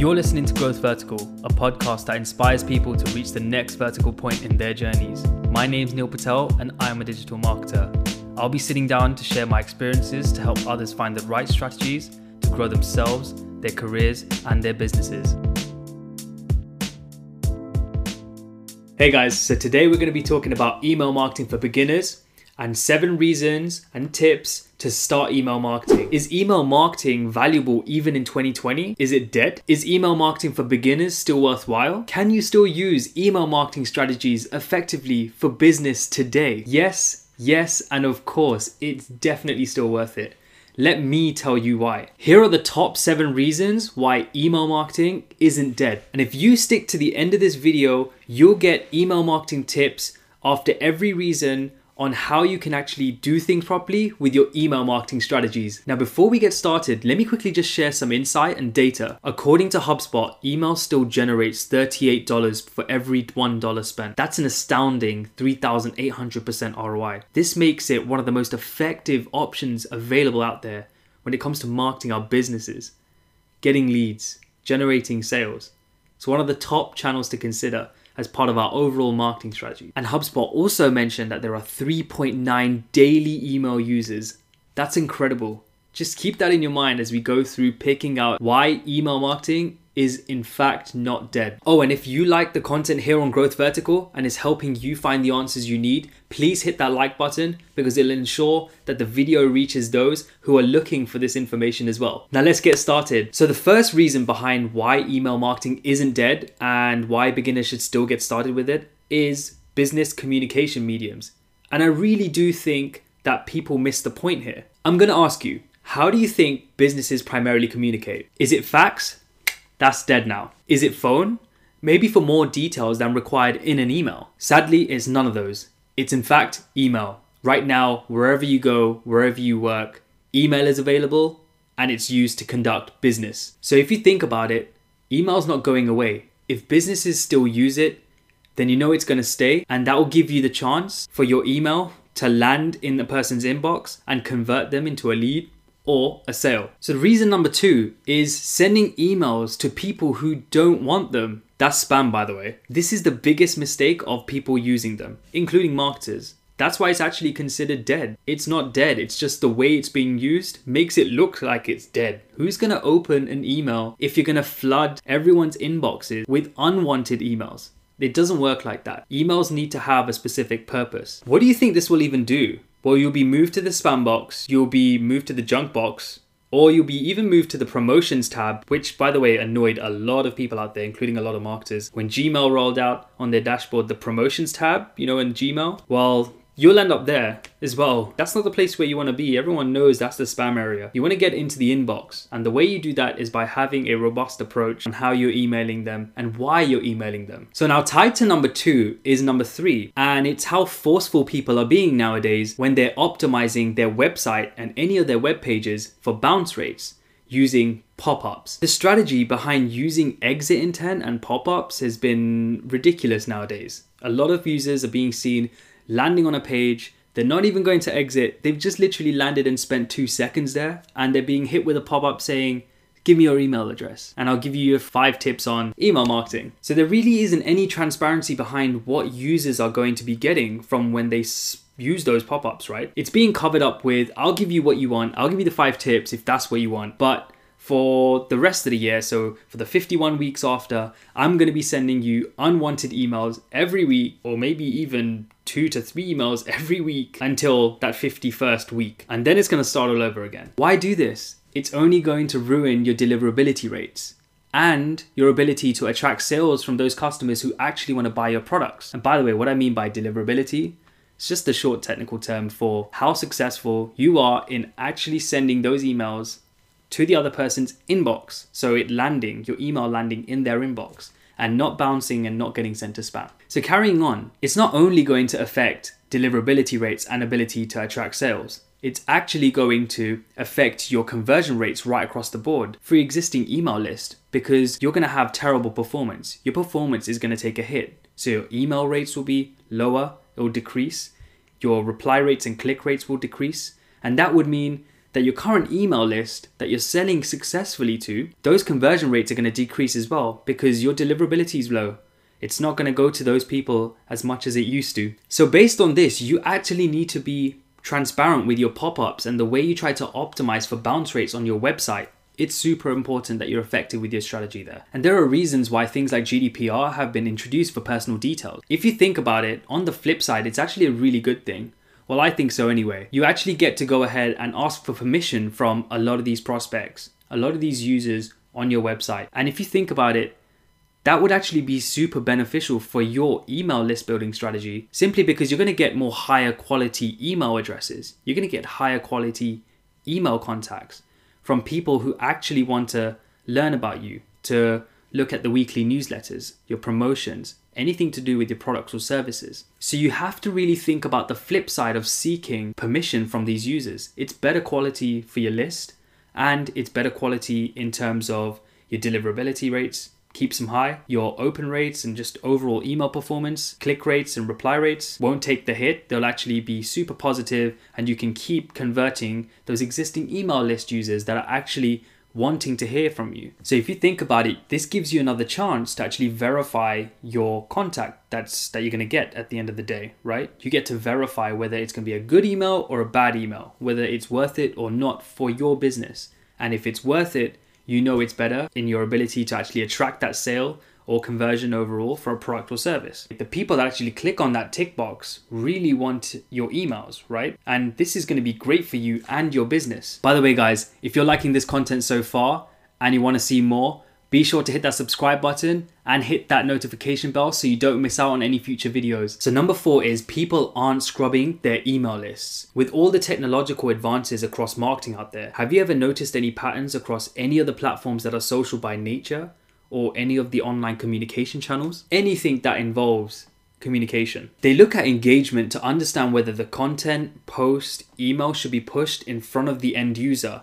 You're listening to Growth Vertical, a podcast that inspires people to reach the next vertical point in their journeys. My name's Neil Patel, and I'm a digital marketer. I'll be sitting down to share my experiences to help others find the right strategies to grow themselves, their careers, and their businesses. Hey guys, so today we're going to be talking about email marketing for beginners and seven reasons and tips to start email marketing. Is email marketing valuable even in 2020? Is it dead? Is email marketing for beginners still worthwhile? Can you still use email marketing strategies effectively for business today? Yes, yes, and of course, it's definitely still worth it. Let me tell you why. Here are the top seven reasons why email marketing isn't dead. And if you stick to the end of this video, you'll get email marketing tips after every reason on how you can actually do things properly with your email marketing strategies. Now, before we get started, let me quickly just share some insight and data. According to HubSpot, email still generates $38 for every $1 spent. That's an astounding 3,800% ROI. This makes it one of the most effective options available out there when it comes to marketing our businesses, getting leads, generating sales. It's one of the top channels to consider as part of our overall marketing strategy. And HubSpot also mentioned that there are 3.9 daily email users. That's incredible. Just keep that in your mind as we go through picking out why email marketing is in fact not dead. Oh, and if you like the content here on Growth Vertical and is helping you find the answers you need, please hit that like button because it'll ensure that the video reaches those who are looking for this information as well. Now let's get started. So the first reason behind why email marketing isn't dead and why beginners should still get started with it is business communication mediums. And I really do think that people miss the point here. I'm to ask you, how do you think businesses primarily communicate? Is it fax? That's dead now. Is it phone? Maybe for more details than required in an email. Sadly, it's none of those. It's in fact email. Right now, wherever you go, wherever you work, email is available and it's used to conduct business. So if you think about it, email's not going away. If businesses still use it, then you know it's going to stay and that will give you the chance for your email to land in the person's inbox and convert them into a lead or a sale. So, the reason number two is sending emails to people who don't want them. That's spam, by the way. This is the biggest mistake of people using them, including marketers. That's why it's actually considered dead. It's not dead, it's just the way it's being used makes it look like it's dead. Who's gonna open an email if you're gonna flood everyone's inboxes with unwanted emails? It doesn't work like that. Emails need to have a specific purpose. What do you think this will even do? Well, you'll be moved to the spam box, you'll be moved to the junk box, or you'll be even moved to the promotions tab, which, by the way, annoyed a lot of people out there, including a lot of marketers. When Gmail rolled out on their dashboard the promotions tab, you know, in Gmail, well, you'll end up there as well. That's not the place where you want to be. Everyone knows that's the spam area. You want to get into the inbox. And the way you do that is by having a robust approach on how you're emailing them and why you're emailing them. So now tied to number two is number three. And it's how forceful people are being nowadays when they're optimizing their website and any of their web pages for bounce rates using pop ups. The strategy behind using exit intent and pop ups has been ridiculous nowadays. A lot of users are being seen landing on a page. They're not even going to exit. They've just literally landed and spent two seconds there, and they're being hit with a pop up saying, Give me your email address, and I'll give you five tips on email marketing. So, there really isn't any transparency behind what users are going to be getting from when they use those pop ups, right? It's being covered up with, I'll give you what you want, I'll give you the five tips if that's what you want, but for the rest of the year, so for the 51 weeks after, I'm going to be sending you unwanted emails every week, or maybe even two to three emails every week until that 51st week. And then it's going to start all over again. Why do this? It's only going to ruin your deliverability rates and your ability to attract sales from those customers who actually want to buy your products. And by the way, what I mean by deliverability it's just a short technical term for how successful you are in actually sending those emails to the other person's inbox. So it landing, your email landing in their inbox and not bouncing and not getting sent to spam. So carrying on, it's not only going to affect deliverability rates and ability to attract sales, it's actually going to affect your conversion rates right across the board for your existing email list because you're going to have terrible performance. Your performance is going to take a hit. So your email rates will be lower, it will decrease. Your reply rates and click rates will decrease. And that would mean that your current email list that you're selling successfully to, those conversion rates are going to decrease as well because your deliverability is low. It's not going to go to those people as much as it used to. So, based on this, you actually need to be transparent with your pop ups and the way you try to optimize for bounce rates on your website. It's super important that you're effective with your strategy there. And there are reasons why things like GDPR have been introduced for personal details. If you think about it, on the flip side, it's actually a really good thing. Well, I think so anyway. You actually get to go ahead and ask for permission from a lot of these prospects, a lot of these users on your website. And if you think about it, that would actually be super beneficial for your email list building strategy simply because you're going to get more higher quality email addresses. You're going to get higher quality email contacts from people who actually want to learn about you, to look at the weekly newsletters, your promotions, anything to do with your products or services. So you have to really think about the flip side of seeking permission from these users. It's better quality for your list and it's better quality in terms of your deliverability rates, keeps them high. Your open rates and just overall email performance, click rates and reply rates won't take the hit. They'll actually be super positive and you can keep converting those existing email list users that are actually wanting to hear from you. So if you think about it, this gives you another chance to actually verify your contact that's that you're going to get at the end of the day, right? You get to verify whether it's going to be a good email or a bad email, whether it's worth it or not for your business. And if it's worth it, you know it's better in your ability to actually attract that sale or conversion overall for a product or service. The people that actually click on that tick box really want your emails, right? And this is going to be great for you and your business. By the way, guys, if you're liking this content so far and you want to see more, be sure to hit that subscribe button and hit that notification bell so you don't miss out on any future videos. So number four is people aren't scrubbing their email lists. With all the technological advances across marketing out there, have you ever noticed any patterns across any of the platforms that are social by nature or any of the online communication channels? Anything that involves communication. They look at engagement to understand whether the content, post, email should be pushed in front of the end user.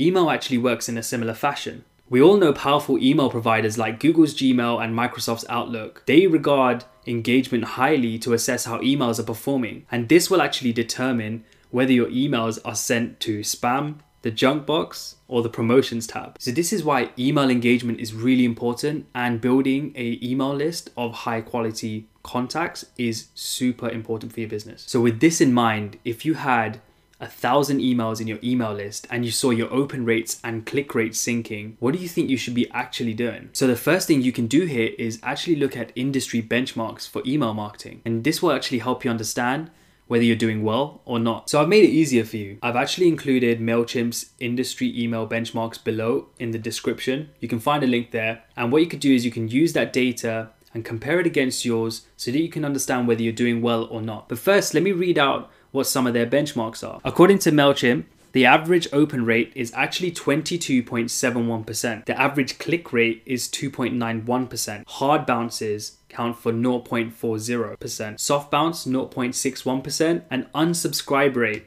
Email actually works in a similar fashion. We all know powerful email providers like Google's Gmail and Microsoft's Outlook. They regard engagement highly to assess how emails are performing, and this will actually determine whether your emails are sent to spam, the junk box, or the promotions tab. So this is why email engagement is really important and building a email list of high quality contacts is super important for your business. So with this in mind, if you had a thousand emails in your email list and you saw your open rates and click rates sinking, what do you think you should be actually doing? So, the first thing you can do here is actually look at industry benchmarks for email marketing. And this will actually help you understand whether you're doing well or not. So I've made it easier for you. I've actually included MailChimp's industry email benchmarks below in the description. You can find a link there. And what you could do is you can use that data and compare it against yours so that you can understand whether you're doing well or not. But first, let me read out what some of their benchmarks are. According to MailChimp, the average open rate is actually 22.71%. The average click rate is 2.91%. Hard bounces count for 0.40%. Soft bounce 0.61% and unsubscribe rate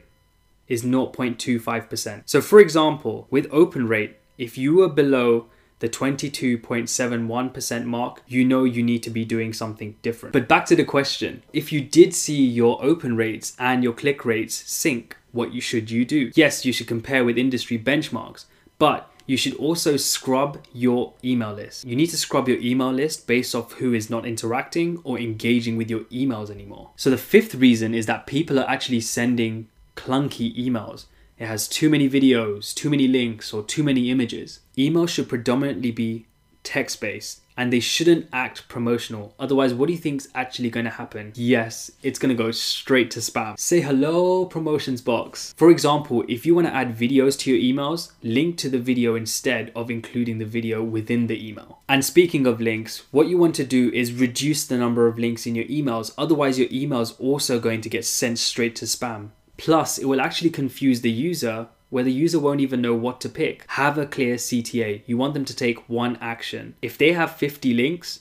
is 0.25%. So for example, with open rate, if you were below the 22.71% mark, you know you need to be doing something different. But back to the question if you did see your open rates and your click rates sink, what you should you do? Yes, you should compare with industry benchmarks, but you should also scrub your email list. You need to scrub your email list based off who is not interacting or engaging with your emails anymore. So the fifth reason is that people are actually sending clunky emails. It has too many videos, too many links, or too many images. Email should predominantly be text based and they shouldn't act promotional. Otherwise, what do you think is actually going to happen? Yes, it's going to go straight to spam. Say hello, promotions box. For example, if you want to add videos to your emails, link to the video instead of including the video within the email. And speaking of links, what you want to do is reduce the number of links in your emails. Otherwise, your email is also going to get sent straight to spam. Plus, it will actually confuse the user where the user won't even know what to pick. Have a clear CTA. You want them to take one action. If they have 50 links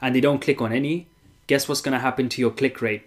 and they don't click on any, guess what's going to happen to your click rate?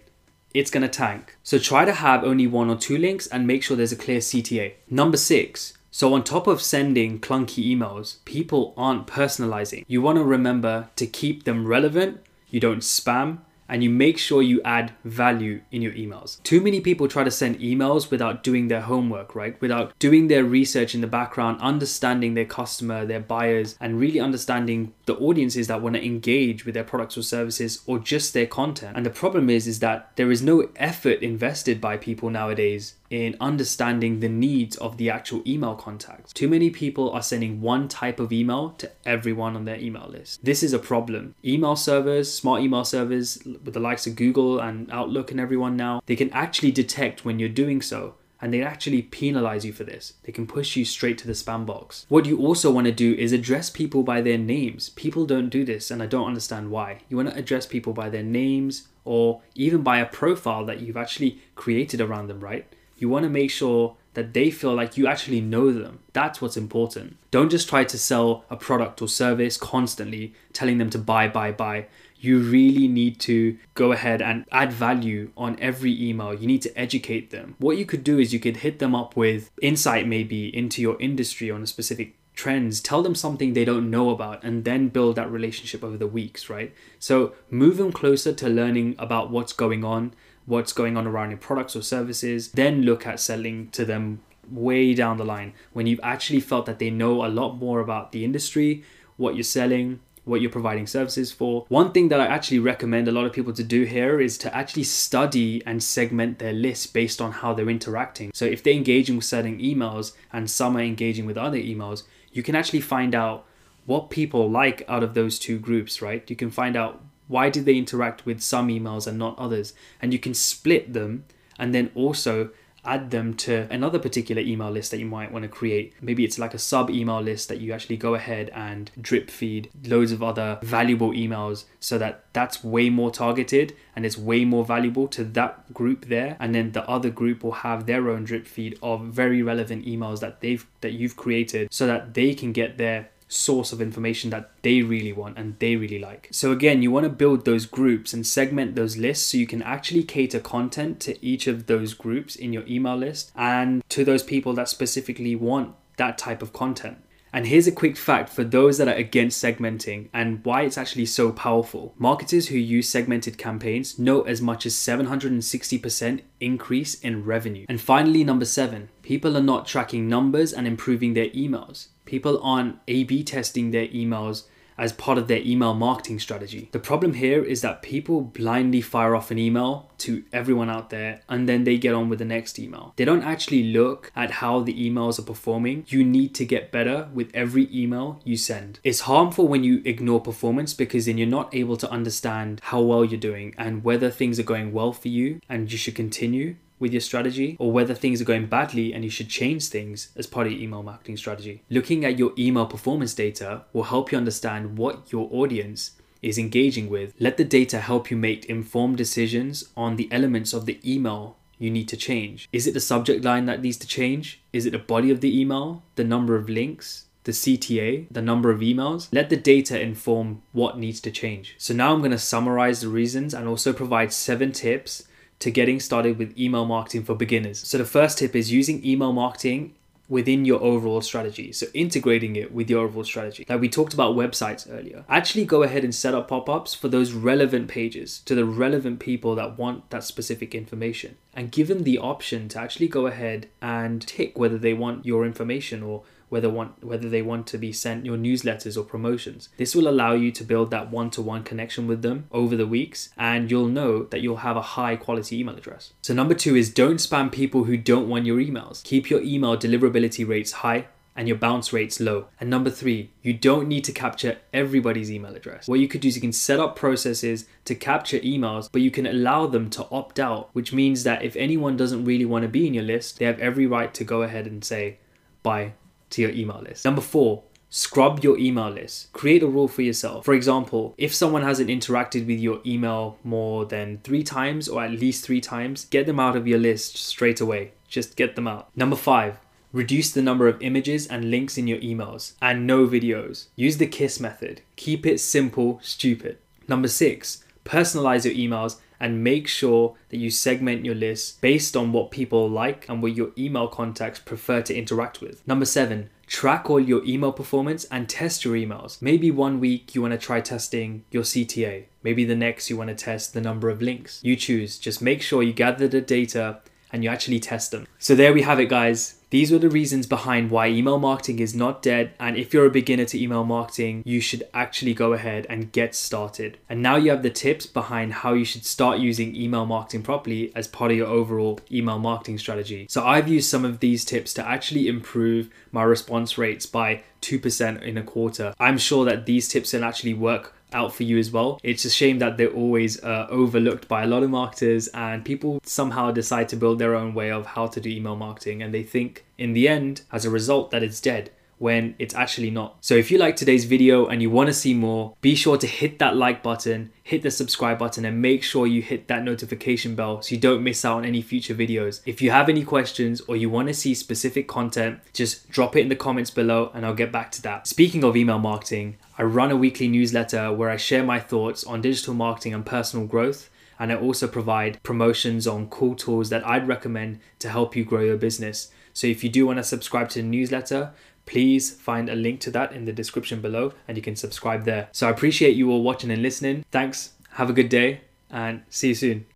It's going to tank. So try to have only one or two links and make sure there's a clear CTA. Number six. So, on top of sending clunky emails, people aren't personalizing. You want to remember to keep them relevant, you don't spam, and you make sure you add value in your emails. Too many people try to send emails without doing their homework, right? Without doing their research in the background, understanding their customer, their buyers, and really understanding the audiences that want to engage with their products or services or just their content. And the problem is is that there is no effort invested by people nowadays in understanding the needs of the actual email contacts. Too many people are sending one type of email to everyone on their email list. This is a problem. Email servers, smart email servers with the likes of Google and Outlook and everyone now, they can actually detect when you're doing so and they actually penalize you for this. They can push you straight to the spam box. What you also want to do is address people by their names. People don't do this, and I don't understand why. You want to address people by their names or even by a profile that you've actually created around them, right? You want to make sure that they feel like you actually know them. That's what's important. Don't just try to sell a product or service constantly, telling them to buy, buy, buy. You really need to go ahead and add value on every email. You need to educate them. What you could do is you could hit them up with insight, maybe into your industry on a specific trends, tell them something they don't know about, and then build that relationship over the weeks, right? So move them closer to learning about what's going on what's going on around your products or services, then look at selling to them way down the line when you've actually felt that they know a lot more about the industry, what you're selling, what you're providing services for. One thing that I actually recommend a lot of people to do here is to actually study and segment their list based on how they're interacting. So if they're engaging with certain emails and some are engaging with other emails, you can actually find out what people like out of those two groups, right? You can find out why did they interact with some emails and not others? And you can split them and then also add them to another particular email list that you might want to create. Maybe it's like a sub email list that you actually go ahead and drip feed loads of other valuable emails so that that's way more targeted and it's way more valuable to that group there and then the other group will have their own drip feed of very relevant emails that they've that you've created so that they can get their source of information that they really want and they really like. So, again, you want to build those groups and segment those lists so you can actually cater content to each of those groups in your email list and to those people that specifically want that type of content. And here's a quick fact for those that are against segmenting and why it's actually so powerful. Marketers who use segmented campaigns note as much as 760% increase in revenue. And finally, number seven, people are not tracking numbers and improving their emails. People aren't A B testing their emails as part of their email marketing strategy. The problem here is that people blindly fire off an email to everyone out there and then they get on with the next email. They don't actually look at how the emails are performing. You need to get better with every email you send. It's harmful when you ignore performance because then you're not able to understand how well you're doing and whether things are going well for you and you should continue with your strategy or whether things are going badly and you should change things as part of your email marketing strategy. Looking at your email performance data will help you understand what your audience is engaging with. Let the data help you make informed decisions on the elements of the email you need to change. Is it the subject line that needs to change? Is it the body of the email? The number of links? the CTA, the number of emails, let the data inform what needs to change. So now I'm going to summarize the reasons and also provide seven tips to getting started with email marketing for beginners. So, the first tip is using email marketing within your overall strategy. So, integrating it with your overall strategy. Like we talked about websites earlier. Actually, go ahead and set up pop ups for those relevant pages to the relevant people that want that specific information and give them the option to actually go ahead and tick whether they want your information or whether want whether they want to be sent your newsletters or promotions. This will allow you to build that one-to-one connection with them over the weeks and you'll know that you'll have a high quality email address. So number 2 is don't spam people who don't want your emails. Keep your email deliverability rates high and your bounce rates low. And number three, you don't need to capture everybody's email address. What you could do is you can set up processes to capture emails, but you can allow them to opt out, which means that if anyone doesn't really want to be in your list, they have every right to go ahead and say, bye, to your email list. Number four, scrub your email list. Create a rule for yourself. For example, if someone hasn't interacted with your email more than three times or at least three times, get them out of your list straight away. Just get them out. Number five, Reduce the number of images and links in your emails and no videos. Use the KISS method. Keep it simple, stupid. Number six, personalize your emails and make sure that you segment your list based on what people like and what your email contacts prefer to interact with. Number seven, track all your email performance and test your emails. Maybe one week you want to try testing your CTA. Maybe the next you want to test the number of links. You choose. Just make sure you gather the data and you actually test them. So there we have it, guys. These were the reasons behind why email marketing is not dead. And if you're a beginner to email marketing, you should actually go ahead and get started. And now you have the tips behind how you should start using email marketing properly as part of your overall email marketing strategy. So I've used some of these tips to actually improve my response rates by 2% in a quarter. I'm sure that these tips will actually work out for you as well. It's a shame that they're always uh, overlooked by a lot of marketers and people somehow decide to build their own way of how to do email marketing and they think in the end as a result that it's dead when it's actually not. So if you like today's video and you want to see more, be sure to hit that like button, hit the subscribe button and make sure you hit that notification bell so you don't miss out on any future videos. If you have any questions or you want to see specific content, just drop it in the comments below and I'll get back to that. Speaking of email marketing, I run a weekly newsletter where I share my thoughts on digital marketing and personal growth and I also provide promotions on cool tools that I'd recommend to help you grow your business. So if you do want to subscribe to the newsletter, please find a link to that in the description below and you can subscribe there. So I appreciate you all watching and listening. Thanks. Have a good day and see you soon.